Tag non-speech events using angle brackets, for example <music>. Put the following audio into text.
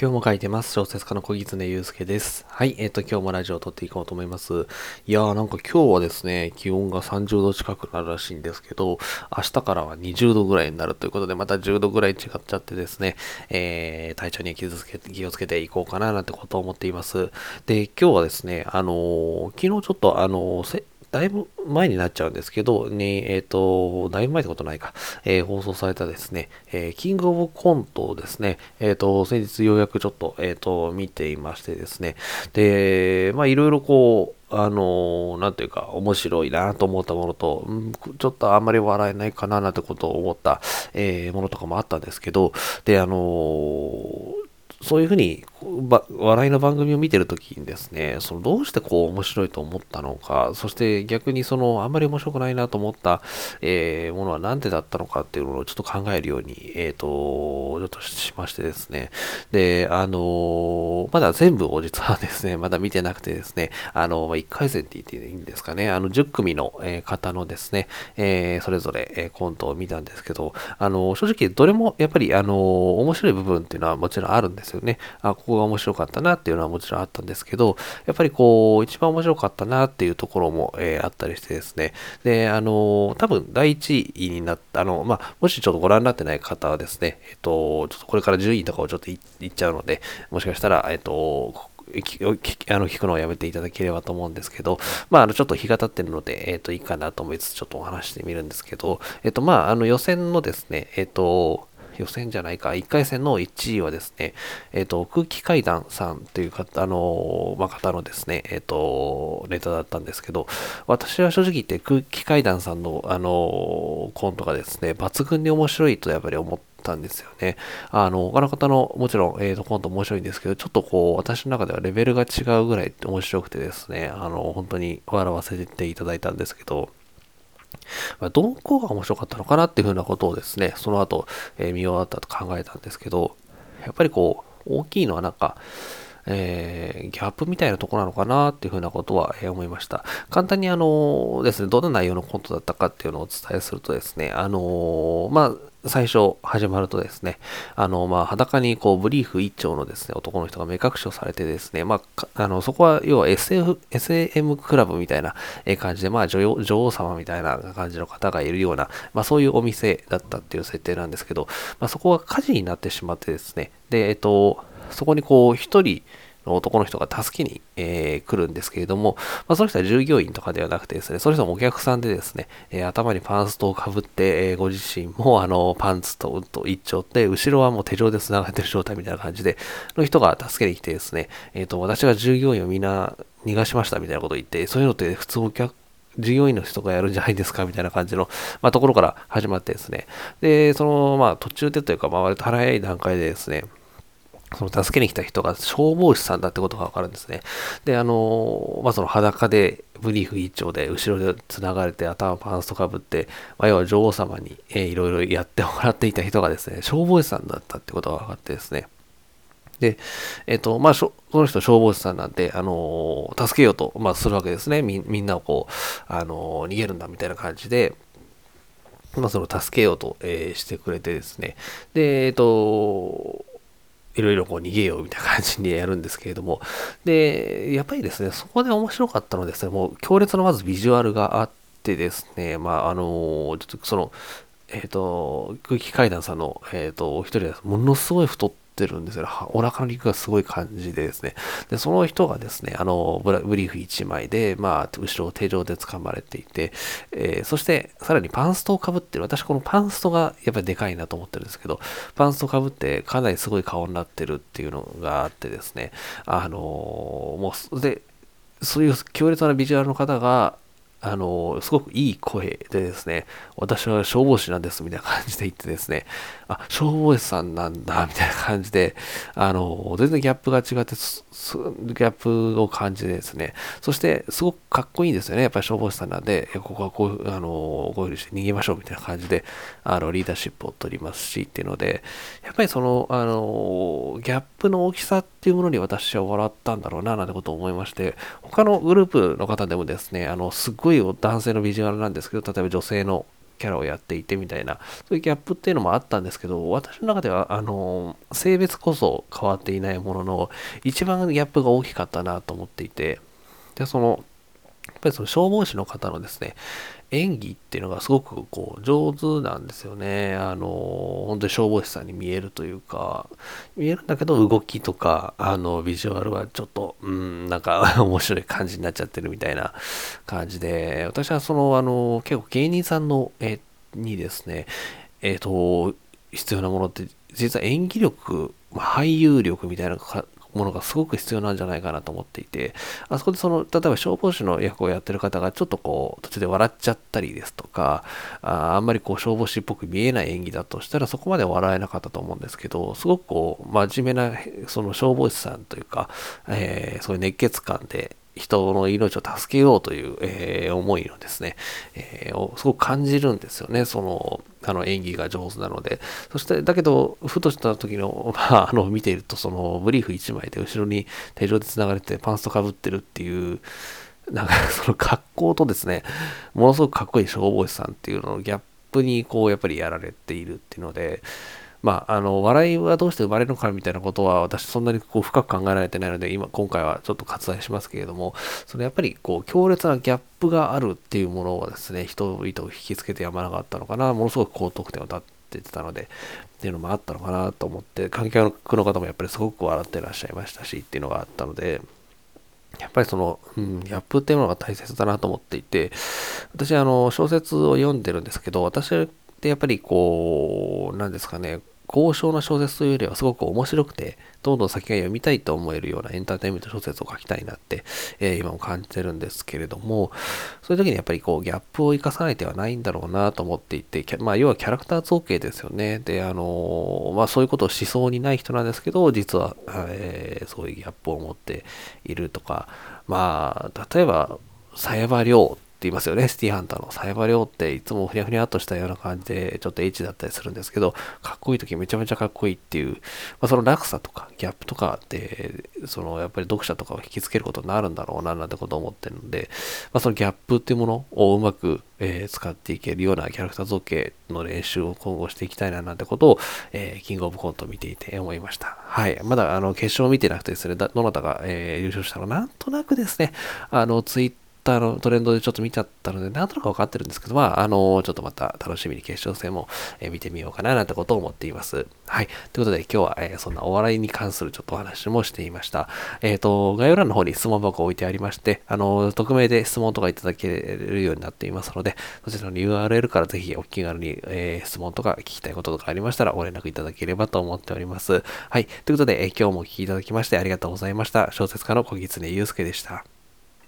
今日も書いてます。小説家の小狐祐介です。はい。えっ、ー、と、今日もラジオを撮っていこうと思います。いやー、なんか今日はですね、気温が30度近くなるらしいんですけど、明日からは20度ぐらいになるということで、また10度ぐらい違っちゃってですね、えー、体調には気をつけ気をつけていこうかななんてことを思っています。で、今日はですね、あのー、昨日ちょっとあのー、だいぶ前になっちゃうんですけど、ね、えっ、ー、と、だいぶ前ってことないか、えー、放送されたですね、えー、キングオブコントをですね、えっ、と、先日ようやくちょっと、えっ、と、見ていましてですね、で、まあ、いろいろこう、あのなんていうか、面白いなと思ったものと、うん、ちょっとあんまり笑えないかななんてことを思った、えものとかもあったんですけど、で、あのそういうふうにば笑いの番組を見てるときにですね、そのどうしてこう面白いと思ったのか、そして逆にそのあんまり面白くないなと思った、えー、ものは何でだったのかっていうのをちょっと考えるように、えっ、ー、と、ちょっとしましてですね。で、あのー、まだ全部を実はですね、まだ見てなくてですね、あの、1回戦って言っていいんですかね、あの、10組の、え方のですね、えそれぞれ、えコントを見たんですけど、あの、正直どれもやっぱり、あの、面白い部分っていうのはもちろんあるんですよね。あ、ここが面白かったなっていうのはもちろんあったんですけど、やっぱりこう、一番面白かったなっていうところも、えー、あったりしてですね。で、あの、多分第1位になった、あの、まあ、もしちょっとご覧になってない方はですね、えっ、と、ちょっとこれから10位とかをちょっと言っちゃうので、もしかしたら、えっ、と、あの聞くのをやめていただければと思うんですけど、まあ、あのちょっと日が経ってるので、えっ、ー、と、いいかなと思いつつ、ちょっとお話してみるんですけど、えっ、ー、と、まあ、あの予選のですね、えっ、ー、と、予選じゃないか、1回戦の1位はですね、えっ、ー、と、空気階段さんという方、あの、まあ、方のですね、えっ、ー、と、ネタだったんですけど、私は正直言って空気階段さんの、あの、コントがですね、抜群に面白いとやっぱり思ったんですよね。あの、他の方のもちろん、えっ、ー、と、コント面白いんですけど、ちょっとこう、私の中ではレベルが違うぐらい面白くてですね、あの、本当に笑わせていただいたんですけど、どこが面白かったのかなっていうふうなことをですね、その後、え、見終わったと考えたんですけど、やっぱりこう、大きいのはなんか、えー、ギャップみたいなとこなのかなっていうふうなことは、えー、思いました。簡単にあのですね、どんな内容のコントだったかっていうのをお伝えするとですね、あの、まあ、最初始まるとですね、あの、まあ、裸にこう、ブリーフ一丁のですね、男の人が目隠しをされてですね、まあ、あの、そこは、要は SF、SM クラブみたいな感じで、まあ女王、女王様みたいな感じの方がいるような、まあ、そういうお店だったっていう設定なんですけど、まあ、そこが火事になってしまってですね、で、えっと、そこにこう、一人、男の人が助けに、えー、来るんですけれども、まあ、その人は従業員とかではなくてですね、その人もお客さんでですね、えー、頭にパンストをかぶって、えー、ご自身もあのパンツとと一丁って、後ろはもう手錠で繋がってる状態みたいな感じで、の人が助けに来てですね、えっ、と、私が従業員をみんな逃がしましたみたいなことを言って、そういうのって普通お客従業員の人がやるんじゃないですかみたいな感じの、まあ、ところから始まってですね。で、その、まあ、途中でというか、まあ、割と早い段階でですね、その助けに来た人が消防士さんだってことがわかるんですね。で、あの、まあ、その裸でブリーフ一丁で後ろで繋がれて頭パンストかぶって、まあ、要は女王様に、えー、いろいろやってもらっていた人がですね、消防士さんだったってことが分かってですね。で、えっ、と、まあ、その人消防士さんなんで、あの、助けようと、まあ、するわけですね。みみんなをこう、あの、逃げるんだみたいな感じで、まあ、その助けようと、えしてくれてですね。で、えっ、と、いろいろこう逃げようみたいな感じにやるんですけれども、で、やっぱりですね、そこで面白かったのはですね、もう強烈なまずビジュアルがあってですね、まあ、あの、ちょっとその、えっ、ー、と、空気階段さんの、えっ、ー、と、お一人はものすごい太ってるんですよ。お腹の肉がすごい感じでですね。で、その人がですね、あの、ブリーフ1枚で、まあ、後ろを手錠で掴まれていて、えー、そして、さらにパンストをかぶってる。私、このパンストがやっぱりでかいなと思ってるんですけど、パンストかぶってかなりすごい顔になってるっていうのがあってですね、あのもう、で、そういう強烈なビジュアルの方が、あの、すごくいい声でですね、私は消防士なんですみたいな感じで言ってですね、あ、消防士さんなんだみたいな感じで、あの、全然ギャップが違って、ギャップを感じてですね、そしてすごくかっこいいんですよね、やっぱり消防士さんなんで、ここはこう、あの、こういうふうにして逃げましょうみたいな感じで、あの、リーダーシップを取りますしっていうので、やっぱりその、あの、ギャップの大きさっていうものに私は笑ったんだろうな、なんてことを思いまして、他のグループの方でもですね、あの、すっごい男性のビジュアルなんですけど、例えば女性のキャラをやっていてみたいな、そういうギャップっていうのもあったんですけど、私の中では、あの、性別こそ変わっていないものの、一番ギャップが大きかったなと思っていて、で、その、やっぱりその消防士の方のですね、演技っていうのがすごくこう上手なんですよね。あの、本当に消防士さんに見えるというか、見えるんだけど動きとか、あの、ビジュアルはちょっと、うん、なんか <laughs> 面白い感じになっちゃってるみたいな感じで、私はその、あの、結構芸人さんの、え、にですね、えっ、ー、と、必要なものって、実は演技力、俳優力みたいなものがすごく必要なんじゃないかなと思っていて、あそこでその、例えば消防士の役をやってる方がちょっとこう、途中で笑っちゃったりですとか、ああんまりこう消防士っぽく見えない演技だとしたらそこまで笑えなかったと思うんですけど、すごくこう、真面目な、その消防士さんというか、えー、そういう熱血感で、人の命を助けようという、えー、思いのですね、えー、をすごく感じるんですよね。その、あの演技が上手なので。そして、だけど、ふとした時の、<laughs> まあ、あの、見ていると、その、ブリーフ1枚で後ろに手錠で繋がれてパンストかぶってるっていう、なんか、<laughs> その格好とですね、ものすごくかっこいい消防士さんっていうののギャップに、こう、やっぱりやられているっていうので、まあ、あの、笑いはどうして生まれるのかみたいなことは、私そんなにこう深く考えられてないので、今、今回はちょっと割愛しますけれども、そのやっぱりこう、強烈なギャップがあるっていうものはですね、人々を引きつけてやまなかったのかな、ものすごく高得点を立ってたので、っていうのもあったのかなと思って、観客の方もやっぱりすごく笑ってらっしゃいましたし、っていうのがあったので、やっぱりその、うん、ギャップっていうものが大切だなと思っていて、私、あの、小説を読んでるんですけど、私ってやっぱりこう、なんですかね、高尚な小説というよりはすごく面白くて、どんどん先が読みたいと思えるようなエンターテインメント小説を書きたいなって、えー、今も感じてるんですけれども、そういう時にやっぱりこうギャップを生かさない手はないんだろうなと思っていて、まあ要はキャラクター造形ですよね。で、あのー、まあそういうことをしそうにない人なんですけど、実は、えー、そういうギャップを持っているとか、まあ、例えば、サヤバリョウって言いますよね。シティハンターのサイバリョウっていつもふにゃふにゃっとしたような感じで、ちょっと H だったりするんですけど、かっこいい時めちゃめちゃかっこいいっていう、まあ、その落差とかギャップとかって、そのやっぱり読者とかを引きつけることになるんだろうな、なんてことを思ってるので、まあ、そのギャップっていうものをうまく、えー、使っていけるようなキャラクター造形の練習を今後していきたいななんてことを、えー、キングオブコント見ていて思いました。はい。まだあの決勝を見てなくてですね、どなたが、えー、優勝したのな？んとなくですね、あのツイッターのトレンドでちょっと見ちゃったので、なんとなくわかってるんですけど、まあ、あの、ちょっとまた楽しみに決勝戦も、え見てみようかななんてことを思っています。はい。ということで、今日は、えー、そんなお笑いに関するちょっとお話もしていました。えっ、ー、と、概要欄の方に質問箱を置いてありまして、あの、匿名で質問とかいただけるようになっていますので、そちらの URL からぜひお気軽に、えー、質問とか聞きたいこととかありましたらご連絡いただければと思っております。はい。ということで、え今日もお聴きいただきましてありがとうございました。小説家の小狐祐介でした。